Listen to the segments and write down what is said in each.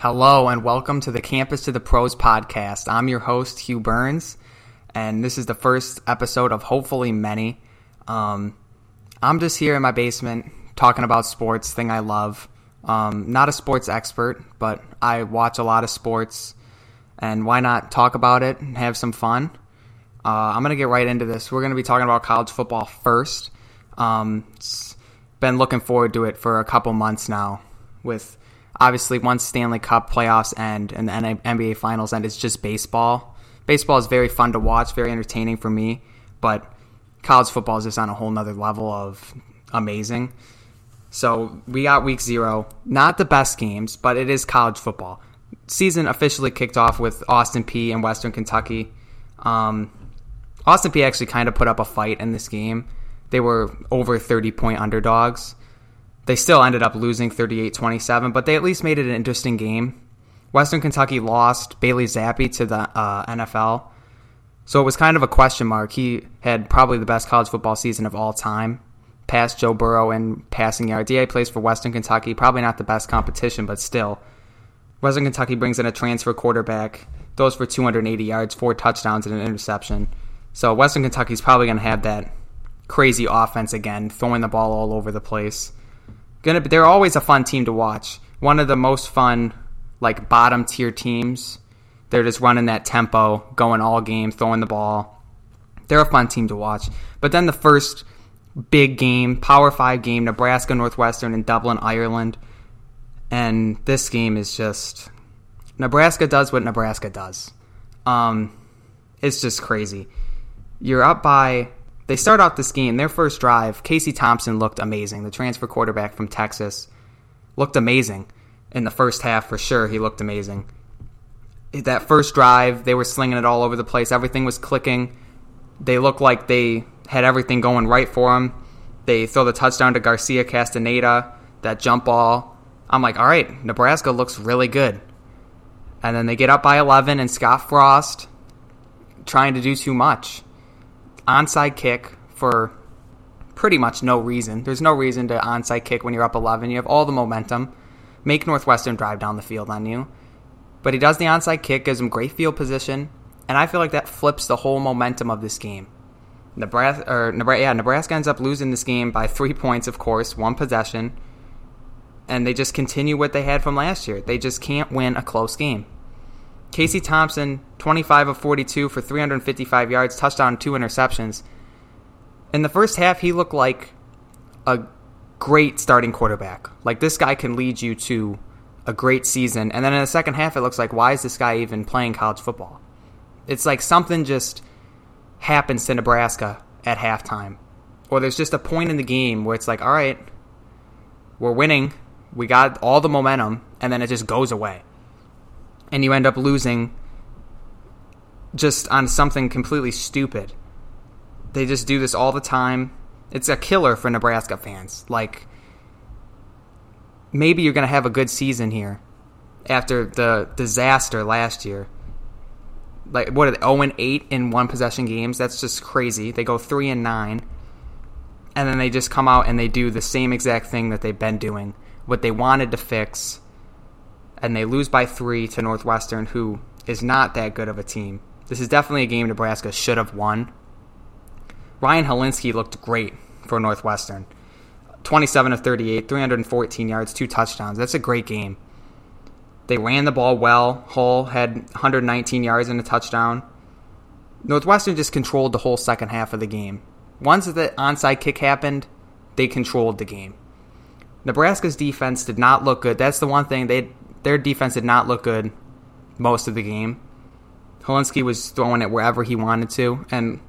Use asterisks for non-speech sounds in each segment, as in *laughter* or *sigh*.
Hello and welcome to the Campus to the Pros podcast. I'm your host, Hugh Burns, and this is the first episode of hopefully many. Um, I'm just here in my basement talking about sports, thing I love. Um, not a sports expert, but I watch a lot of sports, and why not talk about it and have some fun? Uh, I'm going to get right into this. We're going to be talking about college football first. Um, been looking forward to it for a couple months now with obviously once Stanley Cup playoffs end and the NBA finals end, it's just baseball. Baseball is very fun to watch, very entertaining for me, but college football is just on a whole nother level of amazing. So we got week zero. Not the best games, but it is college football. Season officially kicked off with Austin Peay and Western Kentucky. Um, Austin Peay actually kind of put up a fight in this game. They were over 30 point underdogs. They still ended up losing 38 27, but they at least made it an interesting game. Western Kentucky lost Bailey Zappe to the uh, NFL. So it was kind of a question mark. He had probably the best college football season of all time, past Joe Burrow in passing. Yeah, he plays for Western Kentucky. Probably not the best competition, but still. Western Kentucky brings in a transfer quarterback, throws for 280 yards, four touchdowns, and an interception. So Western Kentucky's probably going to have that crazy offense again, throwing the ball all over the place gonna they're always a fun team to watch. One of the most fun like bottom tier teams. They're just running that tempo, going all game, throwing the ball. They're a fun team to watch. But then the first big game, Power 5 game, Nebraska Northwestern in Dublin, Ireland. And this game is just Nebraska does what Nebraska does. Um, it's just crazy. You're up by they start off this game, their first drive, Casey Thompson looked amazing. The transfer quarterback from Texas looked amazing in the first half for sure. He looked amazing. That first drive, they were slinging it all over the place. Everything was clicking. They looked like they had everything going right for them. They throw the touchdown to Garcia Castaneda, that jump ball. I'm like, all right, Nebraska looks really good. And then they get up by 11, and Scott Frost trying to do too much onside kick for pretty much no reason. There's no reason to onside kick when you're up 11. You have all the momentum. Make Northwestern drive down the field on you. But he does the onside kick, gives him great field position, and I feel like that flips the whole momentum of this game. Nebraska, or Nebraska, yeah, Nebraska ends up losing this game by three points, of course, one possession, and they just continue what they had from last year. They just can't win a close game. Casey Thompson, 25 of 42 for 355 yards, touchdown, two interceptions. In the first half, he looked like a great starting quarterback. Like this guy can lead you to a great season. And then in the second half, it looks like why is this guy even playing college football? It's like something just happens to Nebraska at halftime. Or there's just a point in the game where it's like, all right, we're winning. We got all the momentum. And then it just goes away and you end up losing just on something completely stupid. They just do this all the time. It's a killer for Nebraska fans. Like, maybe you're going to have a good season here after the disaster last year. Like, what are they, 0 and 8 in one possession games? That's just crazy. They go 3 and 9. And then they just come out and they do the same exact thing that they've been doing. What they wanted to fix and they lose by three to Northwestern, who is not that good of a team. This is definitely a game Nebraska should have won. Ryan Hilinski looked great for Northwestern. 27 of 38, 314 yards, two touchdowns. That's a great game. They ran the ball well. Hull had 119 yards and a touchdown. Northwestern just controlled the whole second half of the game. Once the onside kick happened, they controlled the game. Nebraska's defense did not look good. That's the one thing they their defense did not look good most of the game. Hilinski was throwing it wherever he wanted to, and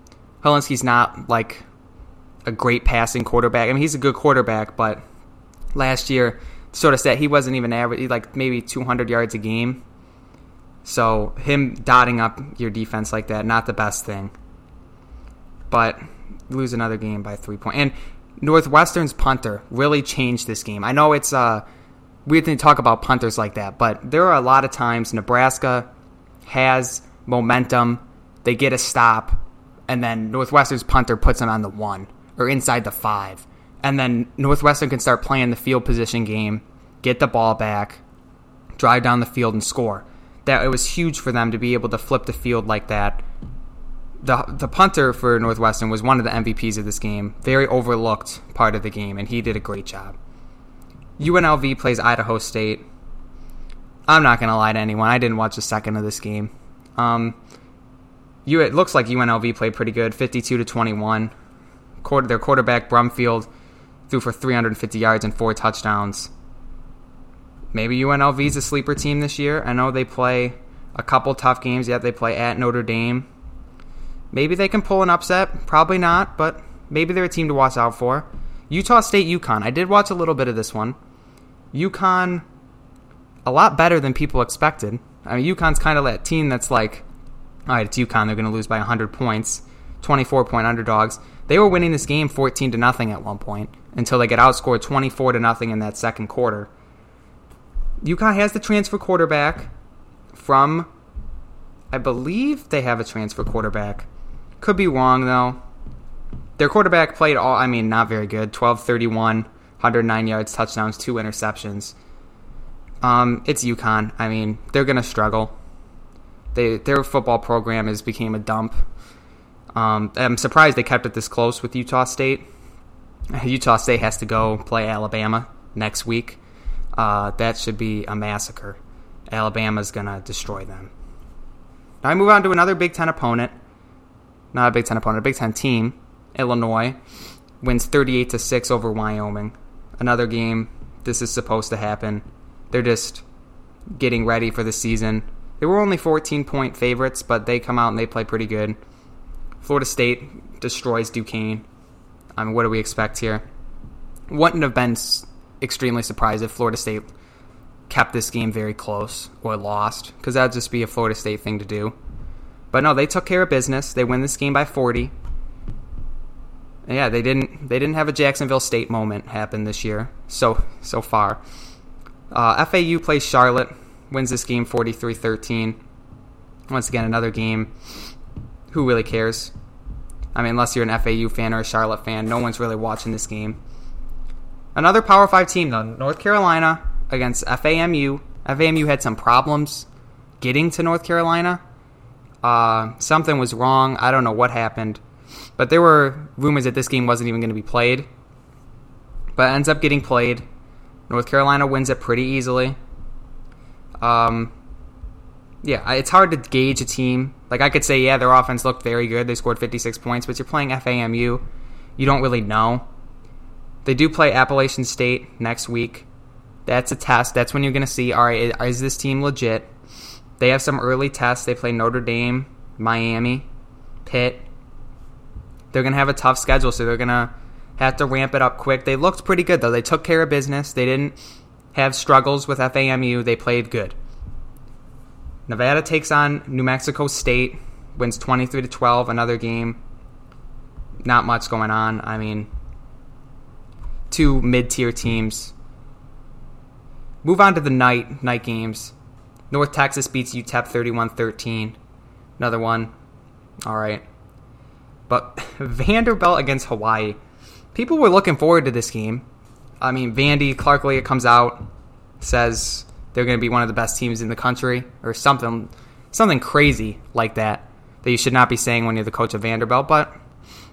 Hilinski's not like a great passing quarterback. I mean, he's a good quarterback, but last year, sort of said he wasn't even average, like maybe 200 yards a game. So him dotting up your defense like that, not the best thing. But lose another game by three points. And Northwestern's punter really changed this game. I know it's uh we didn't talk about punters like that, but there are a lot of times Nebraska has momentum, they get a stop, and then Northwestern's punter puts them on the one or inside the five. And then Northwestern can start playing the field position game, get the ball back, drive down the field and score. That it was huge for them to be able to flip the field like that. The the punter for Northwestern was one of the MVPs of this game. Very overlooked part of the game, and he did a great job. UNLV plays Idaho State. I'm not gonna lie to anyone. I didn't watch a second of this game. Um, you it looks like UNLV played pretty good, 52 to 21. Quarter, their quarterback Brumfield threw for 350 yards and four touchdowns. Maybe UNLV is a sleeper team this year. I know they play a couple tough games yet. They play at Notre Dame. Maybe they can pull an upset. Probably not, but maybe they're a team to watch out for. Utah State UConn. I did watch a little bit of this one. UConn, a lot better than people expected. I mean, UConn's kind of that team that's like, all right, it's UConn. They're going to lose by 100 points, 24 point underdogs. They were winning this game 14 to nothing at one point until they get outscored 24 to nothing in that second quarter. UConn has the transfer quarterback from, I believe they have a transfer quarterback. Could be wrong though. Their quarterback played all, I mean, not very good. 12 31, 109 yards, touchdowns, two interceptions. Um, it's UConn. I mean, they're going to struggle. They their football program has became a dump. Um, I'm surprised they kept it this close with Utah State. *sighs* Utah State has to go play Alabama next week. Uh, that should be a massacre. Alabama's gonna destroy them. Now I move on to another Big Ten opponent. Not a Big Ten opponent, a Big Ten team. Illinois wins 38 to six over Wyoming. Another game. This is supposed to happen. They're just getting ready for the season. They were only 14 point favorites, but they come out and they play pretty good. Florida State destroys Duquesne. I mean, what do we expect here? Wouldn't have been extremely surprised if Florida State kept this game very close or lost, because that'd just be a Florida State thing to do. But no, they took care of business. They win this game by 40. Yeah, they didn't. They didn't have a Jacksonville State moment happen this year. So so far. Uh, FAU plays Charlotte, wins this game 43 13. Once again, another game. Who really cares? I mean, unless you're an FAU fan or a Charlotte fan, no one's really watching this game. Another Power 5 team, though. North Carolina against FAMU. FAMU had some problems getting to North Carolina. Uh, something was wrong. I don't know what happened. But there were rumors that this game wasn't even going to be played. But ends up getting played. North Carolina wins it pretty easily. Um, yeah, it's hard to gauge a team. Like I could say, yeah, their offense looked very good. They scored 56 points, but you're playing FAMU. You don't really know. They do play Appalachian State next week. That's a test. That's when you're going to see, all right, is this team legit? They have some early tests. They play Notre Dame, Miami, Pitt. They're going to have a tough schedule, so they're going to have to ramp it up quick. They looked pretty good, though. They took care of business. They didn't have struggles with FAMU. They played good. Nevada takes on New Mexico State, wins 23 to 12, another game. Not much going on. I mean, two mid-tier teams. Move on to the night night games. North Texas beats UTEP 31-13. Another one. All right. But *laughs* Vanderbilt against Hawaii people were looking forward to this game. I mean, Vandy Clark Leggett comes out, says they're going to be one of the best teams in the country, or something, something crazy like that that you should not be saying when you're the coach of Vanderbilt. But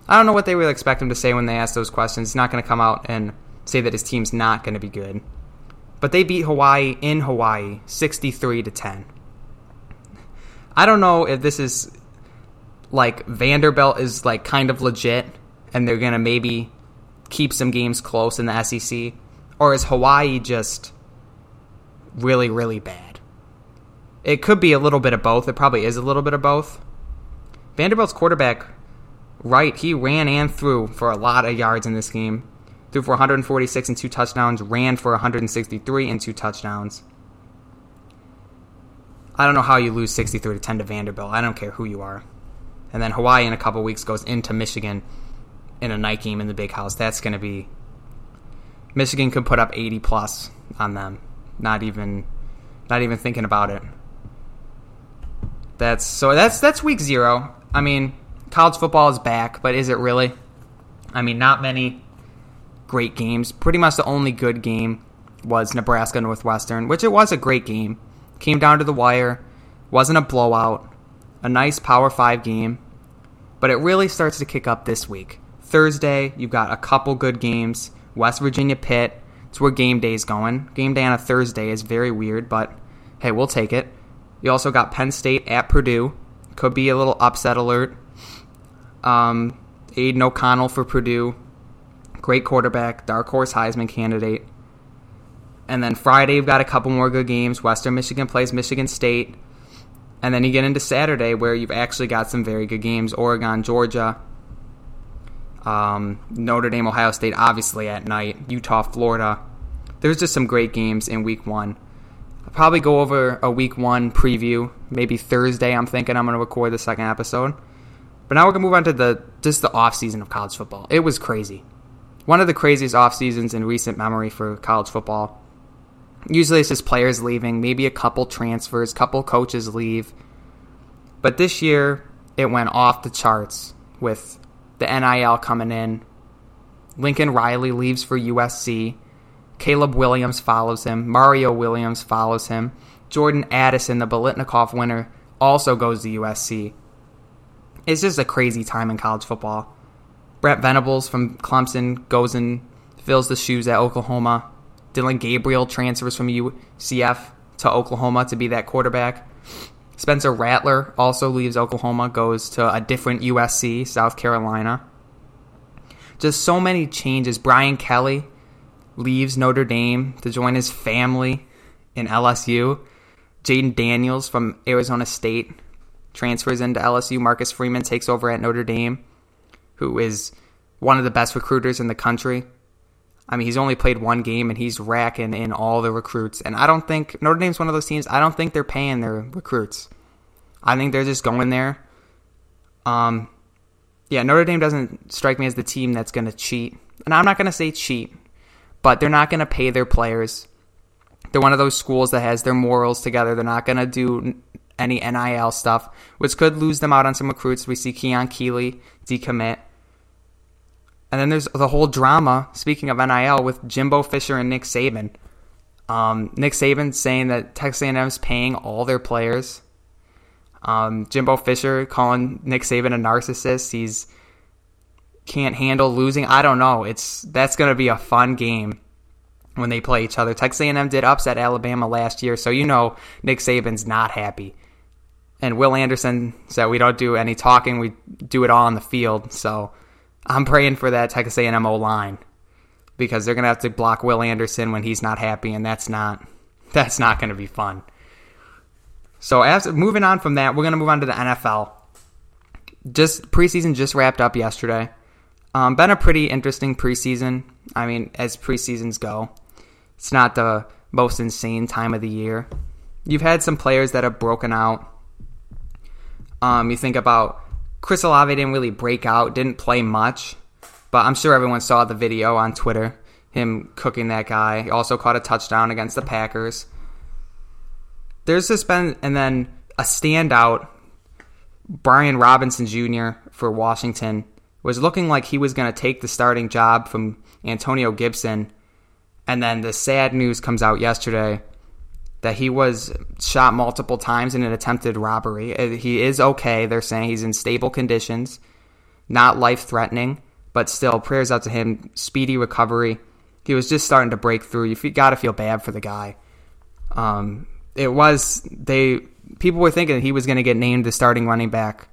I don't know what they really expect him to say when they ask those questions. He's not going to come out and say that his team's not going to be good. But they beat Hawaii in Hawaii, 63 to 10. I don't know if this is like Vanderbilt is like kind of legit and they're going to maybe keep some games close in the SEC, or is Hawaii just really, really bad? It could be a little bit of both. It probably is a little bit of both. Vanderbilt's quarterback, Wright, he ran and threw for a lot of yards in this game. Threw for 146 and two touchdowns, ran for 163 and two touchdowns. I don't know how you lose 63 to 10 to Vanderbilt. I don't care who you are. And then Hawaii in a couple weeks goes into Michigan in a night game in the big house, that's going to be Michigan could put up 80 plus on them. Not even not even thinking about it. That's so that's that's week 0. I mean, college football is back, but is it really? I mean, not many great games. Pretty much the only good game was Nebraska Northwestern, which it was a great game. Came down to the wire, wasn't a blowout, a nice Power 5 game, but it really starts to kick up this week. Thursday, you've got a couple good games. West Virginia Pitt, it's where game day is going. Game day on a Thursday is very weird, but hey, we'll take it. You also got Penn State at Purdue. Could be a little upset alert. Um, Aidan O'Connell for Purdue. Great quarterback, dark horse Heisman candidate. And then Friday, you've got a couple more good games. Western Michigan plays Michigan State. And then you get into Saturday, where you've actually got some very good games Oregon, Georgia, um, Notre Dame, Ohio State, obviously at night, Utah, Florida. There's just some great games in week one. I'll probably go over a week one preview, maybe Thursday. I'm thinking I'm going to record the second episode. But now we're going to move on to the just the off season of college football. It was crazy. One of the craziest off seasons in recent memory for college football. Usually it's just players leaving, maybe a couple transfers, couple coaches leave. But this year it went off the charts with the NIL coming in. Lincoln Riley leaves for USC. Caleb Williams follows him. Mario Williams follows him. Jordan Addison, the Biletnikoff winner, also goes to USC. It's just a crazy time in college football. Brent Venables from Clemson goes and fills the shoes at Oklahoma. Dillon Gabriel transfers from UCF to Oklahoma to be that quarterback. Spencer Rattler also leaves Oklahoma, goes to a different USC, South Carolina. Just so many changes. Brian Kelly leaves Notre Dame to join his family in LSU. Jayden Daniels from Arizona State transfers into LSU. Marcus Freeman takes over at Notre Dame, who is one of the best recruiters in the country. I mean, he's only played one game and he's racking in all the recruits. And I don't think Notre Dame's one of those teams. I don't think they're paying their recruits. I think they're just going there. Um, yeah, Notre Dame doesn't strike me as the team that's going to cheat. And I'm not going to say cheat, but they're not going to pay their players. They're one of those schools that has their morals together. They're not going to do any NIL stuff, which could lose them out on some recruits. We see Keon Keeley decommit. And then there's the whole drama, speaking of NIL, with Jimbo Fisher and Nick Saban. Um, Nick Saban saying that Texas A&M is paying all their players. Um, Jimbo Fisher calling Nick Saban a narcissist. He's can't handle losing. I don't know. It's that's going to be a fun game when they play each other. Texas A&M did upset Alabama last year, so you know Nick Saban's not happy. And Will Anderson said we don't do any talking; we do it all on the field. So I'm praying for that Texas A&M O line because they're gonna have to block Will Anderson when he's not happy, and that's not that's not gonna be fun. So as moving on from that, we're gonna move on to the NFL. Just preseason just wrapped up yesterday. Um, been a pretty interesting preseason. I mean, as preseasons go, it's not the most insane time of the year. You've had some players that have broken out. Um, you think about Chris Olave didn't really break out, didn't play much, but I'm sure everyone saw the video on Twitter, him cooking that guy. He also caught a touchdown against the Packers. There's just been, and then a standout, Brian Robinson Jr. for Washington was looking like he was going to take the starting job from Antonio Gibson. And then the sad news comes out yesterday that he was shot multiple times in an attempted robbery. Uh, he is okay. They're saying he's in stable conditions, not life threatening, but still, prayers out to him. Speedy recovery. He was just starting to break through. You got to feel bad for the guy. Um, it was they people were thinking he was going to get named the starting running back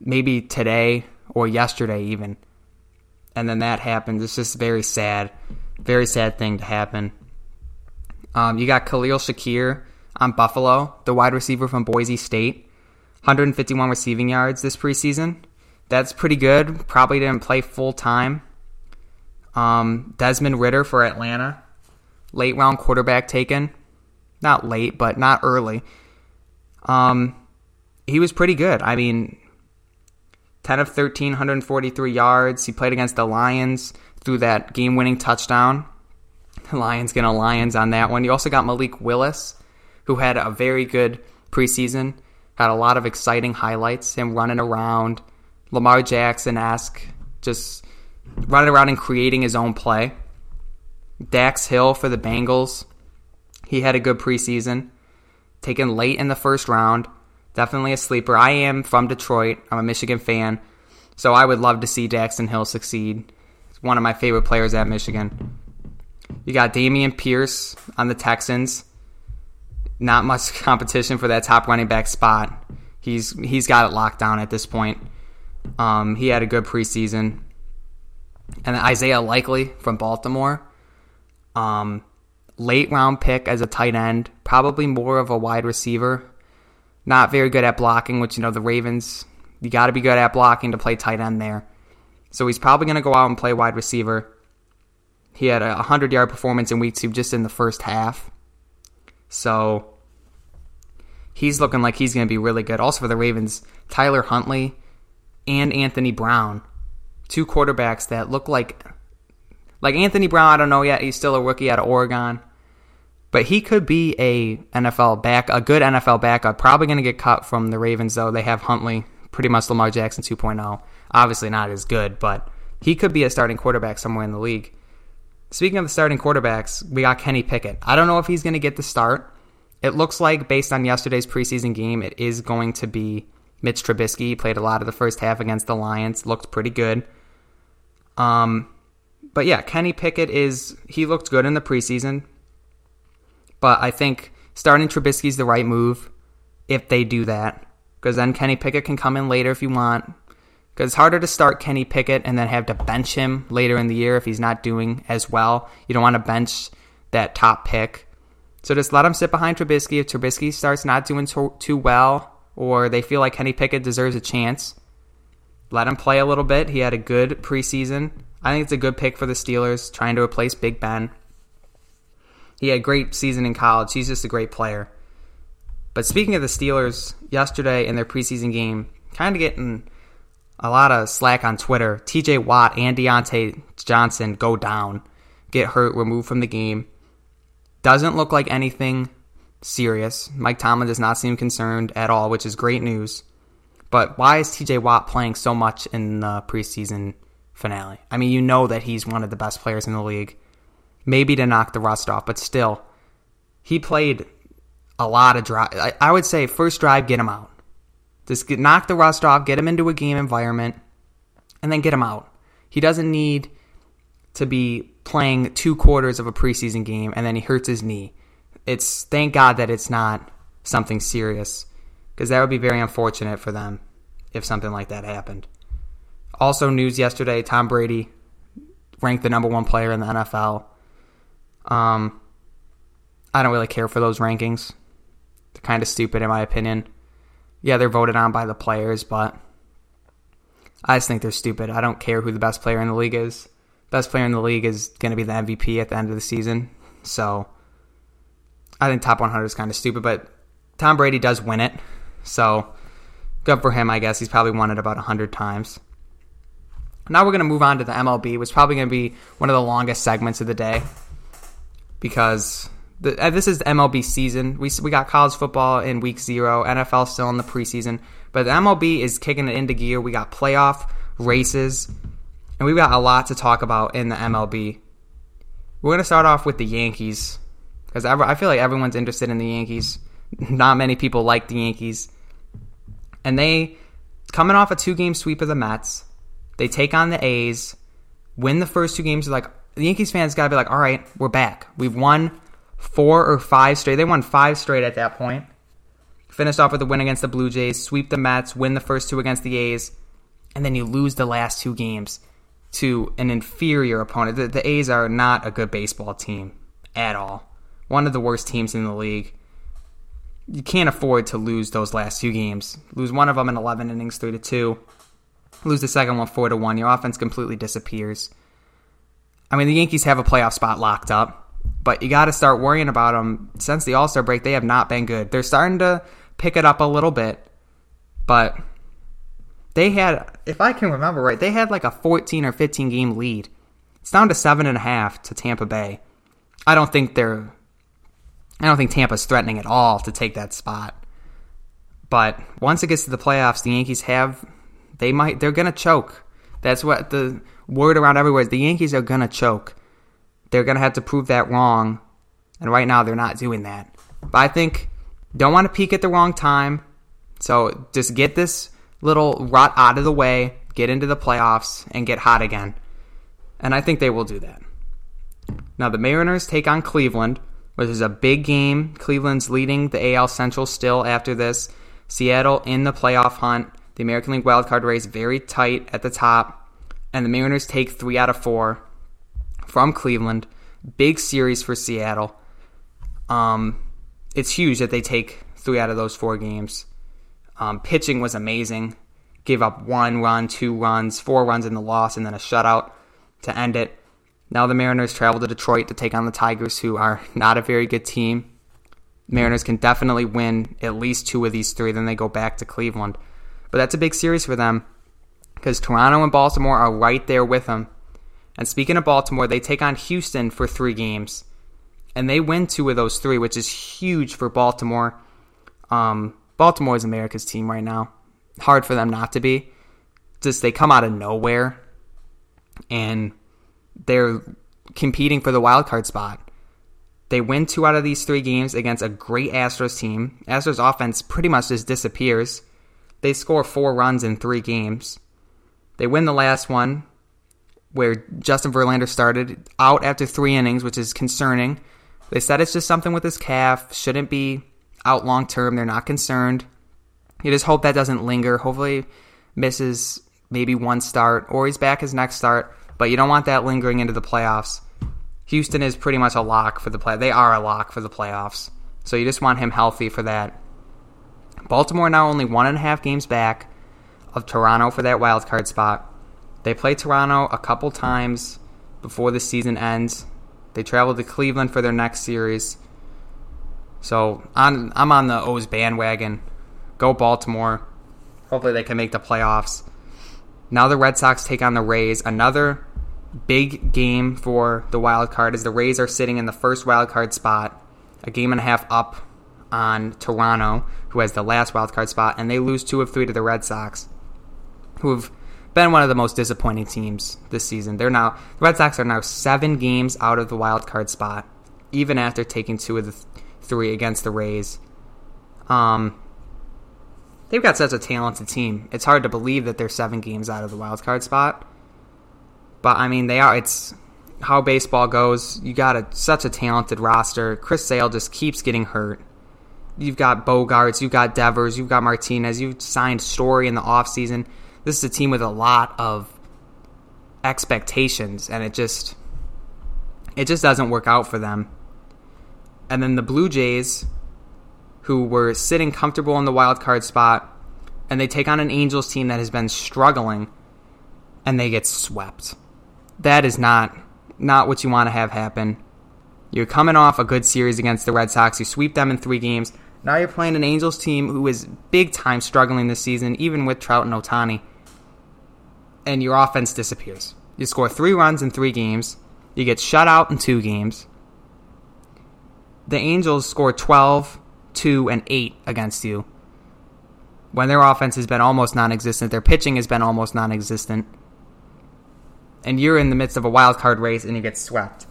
maybe today or yesterday even. And then that happened. It's just very sad. Very sad thing to happen. Um, you got Khalil Shakir on Buffalo, the wide receiver from Boise State. 151 receiving yards this preseason. That's pretty good. Probably didn't play full time. Um, Desmond Ridder for Atlanta. Late round quarterback taken. Not late, but not early. Um, he was pretty good. I mean, 10 of 13, 143 yards. He played against the Lions threw that game winning touchdown. Lions gonna Lions on that one. You also got Malik Willis, who had a very good preseason, had a lot of exciting highlights. Him running around, Lamar Jackson esque, just running around and creating his own play. Dax Hill for the Bengals. He had a good preseason. Taken late in the first round. Definitely a sleeper. I am from Detroit. I'm a Michigan fan. So I would love to see Daxton Hill succeed. He's one of my favorite players at Michigan. You got Dameon Pierce on the Texans. Not much *laughs* competition for that top running back spot. He's he's got it locked down at this point. Um, he had a good preseason. And Isaiah Likely from Baltimore. Um, late round pick as a tight end, probably more of a wide receiver. Not very good at blocking, which you know the Ravens, you got to be good at blocking to play tight end there. So he's probably going to go out and play wide receiver. He had a 100 yard performance in week two just in the first half. So he's looking like he's going to be really good. Also for the Ravens, Tyler Huntley and Anthony Brown, two quarterbacks that look like like Anthony Brown. I don't know yet; he's still a rookie out of Oregon, but he could be a NFL back, a good NFL backup. Probably going to get cut from the Ravens though. They have Huntley, pretty much Lamar Jackson 2.0. Obviously not as good, but he could be a starting quarterback somewhere in the league. Speaking of the starting quarterbacks, we got Kenny Pickett. I don't know if he's going to get the start. It looks like, based on yesterday's preseason game, it is going to be Mitch Trubisky. He played a lot of the first half against the Lions, looked pretty good. Um, but yeah, Kenny Pickett is he looked good in the preseason. But I think starting Trubisky's the right move if they do that. Because then Kenny Pickett can come in later if you want. Because it's harder to start Kenny Pickett and then have to bench him later in the year if he's not doing as well. You don't want to bench that top pick. So just let him sit behind Trubisky. If Trubisky starts not doing too, too well, or they feel like Kenny Pickett deserves a chance, let him play a little bit. He had a good preseason. I think it's a good pick for the Steelers, trying to replace Big Ben. He had a great season in college. He's just a great player. But speaking of the Steelers, yesterday in their preseason game, kind of getting a lot of slack on Twitter. TJ Watt and Diontae Johnson go down, get hurt, removed from the game. Doesn't look like anything serious. Mike Tomlin does not seem concerned at all, which is great news. But why is TJ Watt playing so much in the preseason finale? I mean, you know that he's one of the best players in the league. Maybe to knock the rust off, but still, he played a lot of drive. I, I would say first drive, get him out. Just get, knock the rust off, get him into a game environment, and then get him out. He doesn't need to be playing two quarters of a preseason game and then he hurts his knee. It's thank God that it's not something serious because that would be very unfortunate for them if something like that happened. Also, news yesterday: Tom Brady ranked the number one player in the NFL. Um, I don't really care for those rankings. They're kind of stupid, in my opinion. Yeah, they're voted on by the players, but I just think they're stupid. I don't care who the best player in the league is. Best player in the league is going to be the MVP at the end of the season. So I think top 100 is kind of stupid, but Tom Brady does win it. So good for him, I guess. He's probably won it about 100 times. Now we're going to move on to the MLB, which is probably going to be one of the longest segments of the day because the, uh, this is the MLB season. We, we got college football in week zero, NFL still in the preseason, but the MLB is kicking it into gear. We got playoff races, and we've got a lot to talk about in the MLB. We're going to start off with the Yankees because I feel like everyone's interested in the Yankees. *laughs* Not many people like the Yankees, and they coming off a two-game sweep of the Mets. They take on the A's, win the first two games. Like the Yankees fans got to be like, all right, we're back. We've won four or five straight. They won five straight at that point. Finished off with a win against the Blue Jays, sweep the Mets, win the first two against the A's, and then you lose the last two games to an inferior opponent. The, the A's are not a good baseball team at all one of the worst teams in the league. You can't afford to lose those last two games. Lose one of them in 11 innings, 3 to 2. Lose the second one 4 to 1. Your offense completely disappears. I mean, the Yankees have a playoff spot locked up, but you got to start worrying about them. Since the All Star break, they have not been good. They're starting to pick it up a little bit, but they had, if I can remember right, they had like a 14 or 15 game lead. It's down to seven and a half to Tampa Bay. I don't think they're I don't think Tampa's threatening at all to take that spot. But once it gets to the playoffs, the Yankees have they might they're gonna choke. That's what the word around everywhere is. The Yankees are gonna choke. They're going to have to prove that wrong. And right now, they're not doing that. But I think don't want to peak at the wrong time. So just get this little rot out of the way, get into the playoffs, and get hot again. And I think they will do that. Now, the Mariners take on Cleveland, which is a big game. Cleveland's leading the AL Central still after this. Seattle in the playoff hunt. The American League wildcard race very tight at the top. And the Mariners take three out of four from Cleveland. Big series for Seattle. Um, it's huge that they take three out of those four games. Um, pitching was amazing. Gave up one run, two runs, four runs in the loss, and then a shutout to end it. Now the Mariners travel to Detroit to take on the Tigers, who are *laughs* not a very good team. Mariners can definitely win at least two of these three, then they go back to Cleveland. But that's a big series for them because Toronto and Baltimore are right there with them. And speaking of Baltimore, they take on Houston for three games and they win two of those three, which is huge for Baltimore. Um, Baltimore is America's team right now. Hard for them not to be. Just they come out of nowhere, and they're competing for the wild card spot. They win two out of these three games against a great Astros team. Astros offense pretty much just disappears. They score four runs in three games. They win the last one, where Justin Verlander started out after three innings, which is concerning. They said it's just something with his calf, shouldn't be out long term. They're not concerned. You just hope that doesn't linger. Hopefully, misses maybe one start or he's back his next start, but you don't want that lingering into the playoffs. Houston is pretty much a lock for the play. They are a lock for the playoffs. So you just want him healthy for that. Baltimore now only one and a half games back of Toronto for that wild card spot. They play Toronto a couple times before the season ends. They travel to Cleveland for their next series. So I'm I'm on the O's bandwagon. Go Baltimore. Hopefully they can make the playoffs. Now the Red Sox take on the Rays. Another big game for the wild card as the Rays are sitting in the first wild card spot, a game and a half up on Toronto, who has the last wild card spot, and they lose two of three to the Red Sox, who have been one of the most disappointing teams this season. They're now the Red Sox are now seven games out of the wild card spot, even after taking two of the th- three against the Rays. Um, they've got such a talented team. It's hard to believe that they're seven games out of the wild card spot. But I mean, they are. It's how baseball goes. You got a, such a talented roster. Chris Sale just keeps getting hurt. You've got Bogaerts, you've got Devers, you've got Martinez, you've signed Story in the offseason this is a team with a lot of expectations, and it just it just doesn't work out for them. And then the Blue Jays, who were sitting comfortable in the wild card spot, and they take on an Angels team that has been struggling, and they get swept. That is not not what you want to have happen. You're coming off a good series against the Red Sox. You sweep them in three games. Now you're playing an Angels team who is big time struggling this season, even with Trout and Ohtani and your offense disappears. You score three runs in three games. You get shut out in two games. The Angels score 12, 2, and 8 against you. When their offense has been almost non existent, their pitching has been almost non existent. And you're in the midst of a wild card race and you get swept.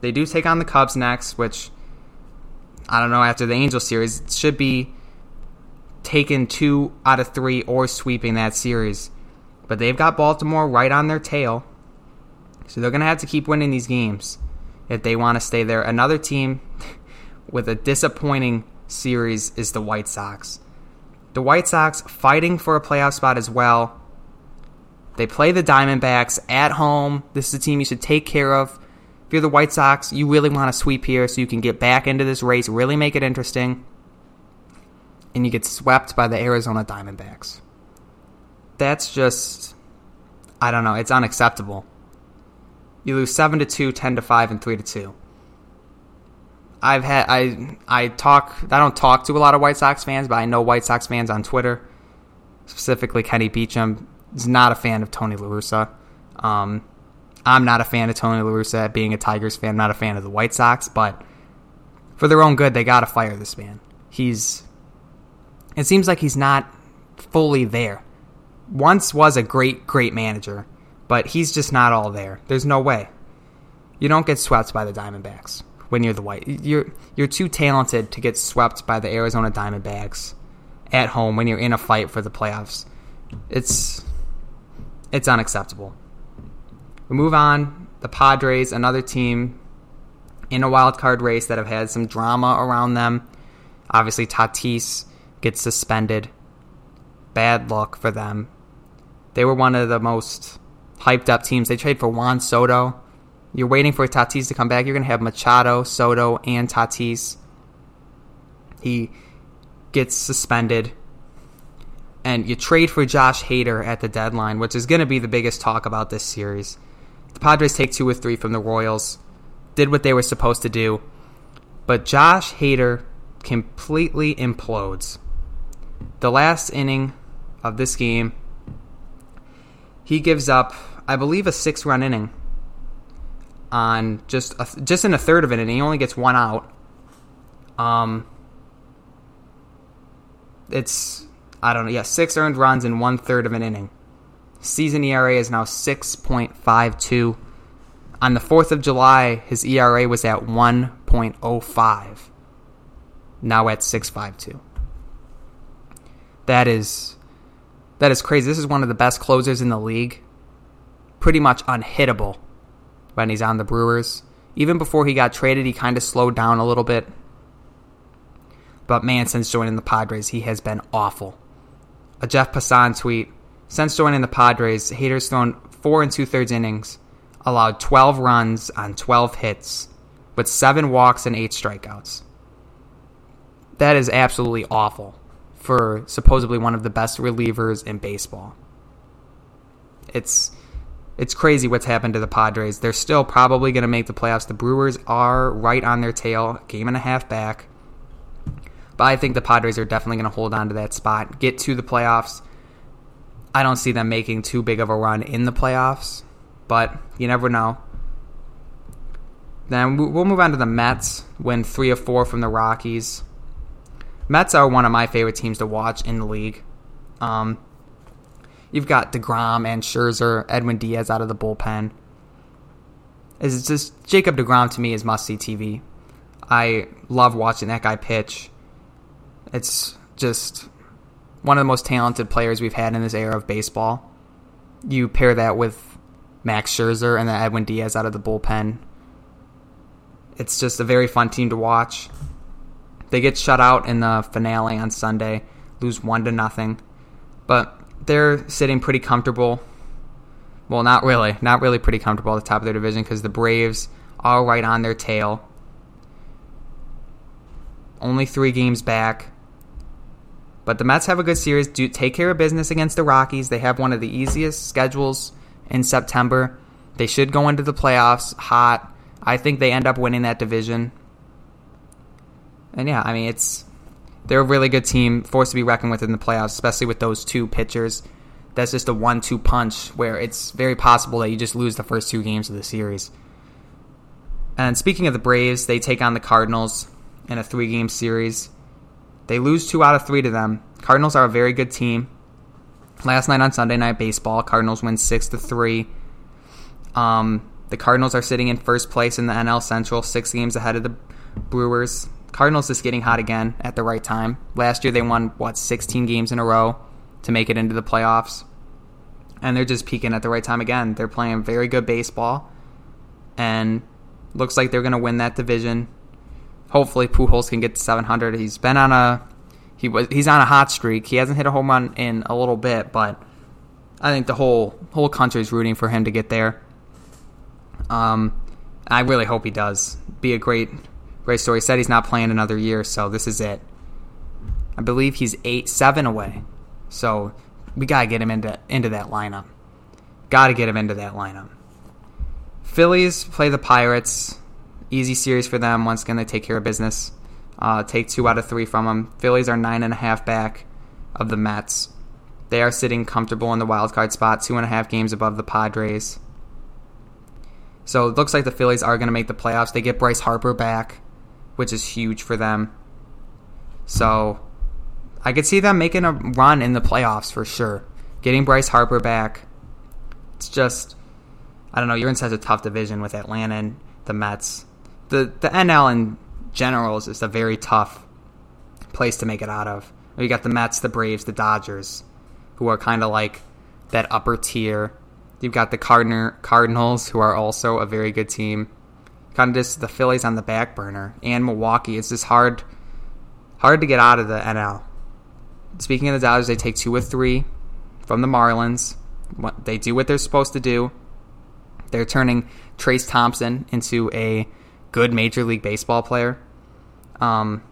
They do take on the Cubs next, which I don't know, after the Angels series, should be taken two out of three or sweeping that series. But they've got Baltimore right on their tail. So they're going to have to keep winning these games if they want to stay there. Another team *laughs* with a disappointing series is the White Sox. The White Sox fighting for a playoff spot as well. They play the Diamondbacks at home. This is a team you should take care of. If you're the White Sox, you really want to sweep here so you can get back into this race, really make it interesting. And you get swept by the Arizona Diamondbacks that's just I don't know, it's unacceptable. You lose 7 to 2, 10 to 5 and 3 to 2. I've had I I talk I don't talk to a lot of White Sox fans, but I know White Sox fans on Twitter, specifically Kenny Beecham is not a fan of Tony La Russa. Um, I'm not a fan of Tony La Russa. Being a Tigers fan, I'm not a fan of the White Sox, but for their own good, they got to fire this man. He's it seems like he's not fully there once was a great, great manager, but he's just not all there. There's no way. You don't get swept by the Diamondbacks when you're the White. You're you're too talented to get swept by the Arizona Diamondbacks at home when you're in a fight for the playoffs. It's it's unacceptable. We move on. The Padres, another team in a wild card race that have had some drama around them. Obviously, Tatis gets suspended. Bad luck for them. They were one of the most hyped up teams. They trade for Juan Soto. You're waiting for Tatis to come back. You're going to have Machado, Soto, and Tatis. He gets suspended. And you trade for Josh Hader at the deadline, which is going to be the biggest talk about this series. The Padres take two or three from the Royals, did what they were supposed to do. But Josh Hader completely implodes. The last inning of this game, he gives up, I believe, a six run inning on just a, just in a third of an inning. He only gets one out. Um, it's I don't know. Yeah, six earned runs in one third of an inning. Season ERA is now six point five two. On the fourth of July, his ERA was at one point oh five. Now at six five two. That is that is crazy. This is one of the best closers in the league. Pretty much unhittable when he's on the Brewers. Even before he got traded, he kind of slowed down a little bit. But man, since joining the Padres, he has been awful. A Jeff Passan tweet Since joining the Padres, Hader's thrown four and two thirds innings, allowed 12 runs on 12 hits, with seven walks and eight strikeouts. That is absolutely awful for supposedly one of the best relievers in baseball. It's it's crazy what's happened to the Padres. They're still probably going to make the playoffs. The Brewers are right on their tail, game and a half back. But I think the Padres are definitely going to hold on to that spot, get to the playoffs. I don't see them making too big of a run in the playoffs, but you never know. Then we'll move on to the Mets, win three or four from the Rockies. Mets are one of my favorite teams to watch in the league. Um, you've got DeGrom and Scherzer, Edwin Diaz out of the bullpen. It's just Jacob DeGrom to me is must see TV. I love watching that guy pitch. It's just one of the most talented players we've had in this era of baseball. You pair that with Max Scherzer and then Edwin Diaz out of the bullpen. It's just a very fun team to watch. They get shut out in the finale on Sunday, lose one to nothing, but they're sitting pretty comfortable. Well, not really, not really pretty comfortable at the top of their division because the Braves are right on their tail. Only three games back. But the Mets have a good series. Do take care of business against the Rockies. They have one of the easiest schedules in September. They should go into the playoffs hot. I think they end up winning that division. And yeah, I mean it's they're a really good team, forced to be reckoned with in the playoffs, especially with those two pitchers. That's just a one-two punch where it's very possible that you just lose the first two games of the series. And speaking of the Braves, they take on the Cardinals in a three-game series. They lose two out of three to them. Cardinals are a very good team. Last night on Sunday Night Baseball, Cardinals win six to three. Um, the Cardinals are sitting in first place in the NL Central, six games ahead of the Brewers. Cardinals is getting hot again at the right time. Last year they won what 16 games in a row to make it into the playoffs, and they're just peaking at the right time again. They're playing very good baseball, and looks like they're going to win that division hopefully Pujols can get to 700. He's been on a he was he's on a hot streak. He hasn't hit a home run in a little bit, but I think the whole whole country is rooting for him to get there. Um, I really hope he does. Be a great great story. Said he's not playing another year, so this is it. I believe he's eight seven away, so we gotta get him into into that lineup. Got to get him into that lineup. Phillies play the Pirates. Easy series for them. Once again, they take care of business. Uh, take two out of three from them. Phillies are nine and a half back of the Mets. They are sitting comfortable in the wild card spot, two and a half games above the Padres. So it looks like the Phillies are going to make the playoffs. They get Bryce Harper back, which is huge for them. So I could see them making a run in the playoffs for sure. Getting Bryce Harper back. It's just, I don't know, you're in such a tough division with Atlanta and the Mets. The the NL in general is a very tough place to make it out of. You got the Mets, the Braves, the Dodgers, who are kind of like that upper tier. You've got the Cardinal Cardinals, who are also a very good team. Kind of just the Phillies on the back burner, and Milwaukee. It's just hard, hard to get out of the NL. Speaking of the Dodgers, they take two or three from the Marlins. They do what they're supposed to do. They're turning Trayce Thompson into a good Major League Baseball player. Um,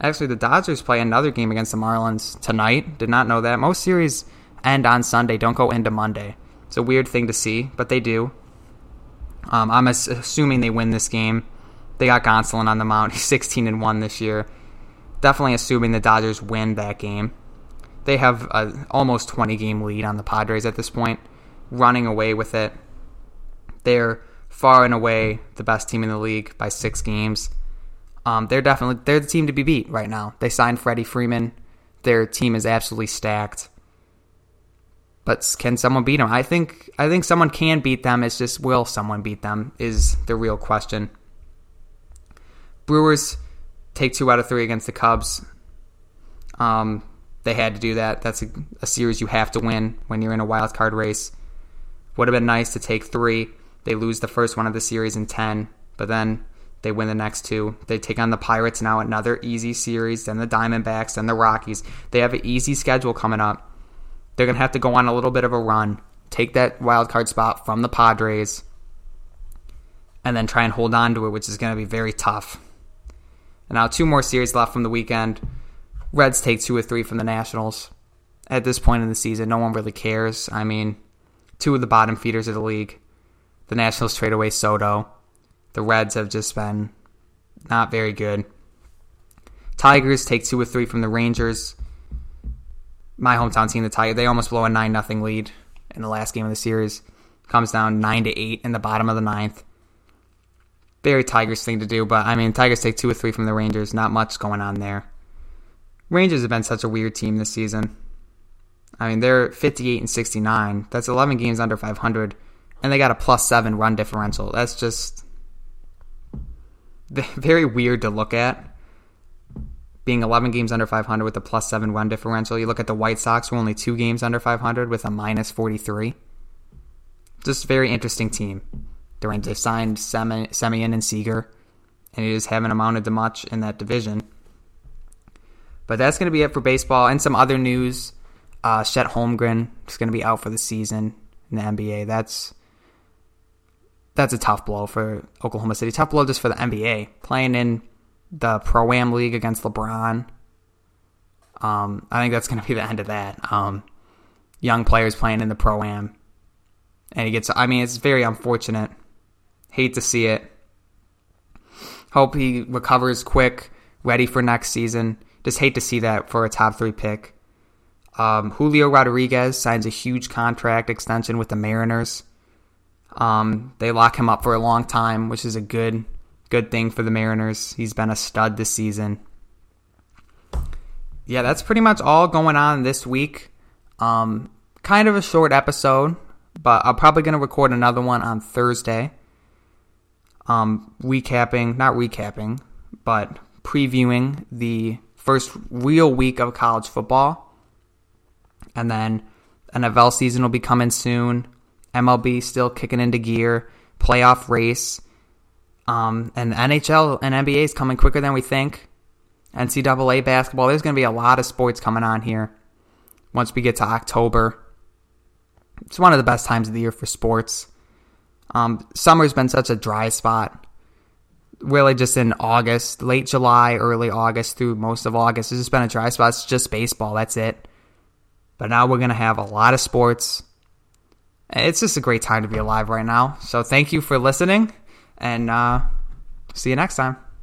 actually, the Dodgers play another game against the Marlins tonight. Did not know that. Most series end on Sunday, don't go into Monday. It's a weird thing to see, but they do. Um, I'm assuming they win this game. They got Gonsolin on the mound. *laughs* He's 16 and one this year. Definitely assuming the Dodgers win that game. They have a almost 20 game lead on the Padres at this point, running away with it. They're far and away the best team in the league by six games. Um, they're definitely they're the team to be beat right now. They signed Freddie Freeman. Their team is absolutely stacked. But can someone beat them? I think I think someone can beat them. It's just will someone beat them is the real question. Brewers take two out of three against the Cubs. Um, they had to do that. That's a, a, series you have to win when you're in a wild card race. Would have been nice to take three. They lose the first one of the series in ten, but then they win the next two. They take on the Pirates now, another easy series. Then the Diamondbacks, then the Rockies. They have an easy schedule coming up. They're gonna have to go on a little bit of a run, take that wild card spot from the Padres, and then try and hold on to it, which is gonna be very tough. And now two more series left from the weekend. Reds take two or three from the Nationals. At this point in the season, no one really cares. I mean, two of the bottom feeders of the league. The Nationals trade away Soto. The Reds have just been not very good. Tigers take two or three from the Rangers. My hometown team, the Tigers, they almost blow a nine nothing lead in the last game of the series. Comes down nine to eight in the bottom of the ninth very Tigers thing to do, but I mean, Tigers take two or three from the Rangers. Not much going on there. Rangers have been such a weird team this season. I mean, they're 58 and 69. That's 11 games under 500, and they got a plus seven run differential. That's just *laughs* very weird to look at. Being 11 games under 500 with a plus seven run differential. You look at the White Sox, who are only two games under 500 with a minus 43. Just very interesting team. Durant signed Semien and Seager, and he just haven't amounted to much in that division. But that's going to be it for baseball. And some other news: uh, Chet Holmgren is going to be out for the season in the NBA. That's that's a tough blow for Oklahoma City. Tough blow just for the NBA playing in the Pro Am League against LeBron. Um, I think that's going to be the end of that. Um, young players playing in the Pro Am, and he gets. I mean, it's very unfortunate Hate to see it. Hope he recovers quick, ready for next season. Just hate to see that for a top three pick. Um, Julio Rodriguez signs a huge contract extension with the Mariners. Um, they lock him up for a long time, which is a good good thing for the Mariners. He's been a stud this season. Yeah, that's pretty much all going on this week. Um, kind of a short episode, but I'm probably going to record another one on Thursday um, recapping, not recapping, but previewing the first real week of college football. And then NFL season will be coming soon. MLB still kicking into gear. Playoff race. Um, and NHL and NBA is coming quicker than we think. NCAA basketball. There's going to be a lot of sports coming on here once we get to October. It's one of the best times of the year for sports. Um, summer's been such a dry spot. Really, just in August, late July, early August through most of August, it's just been a dry spot. It's just baseball. That's it. But now we're going to have a lot of sports. It's just a great time to be alive right now. So thank you for listening, and uh, see you next time.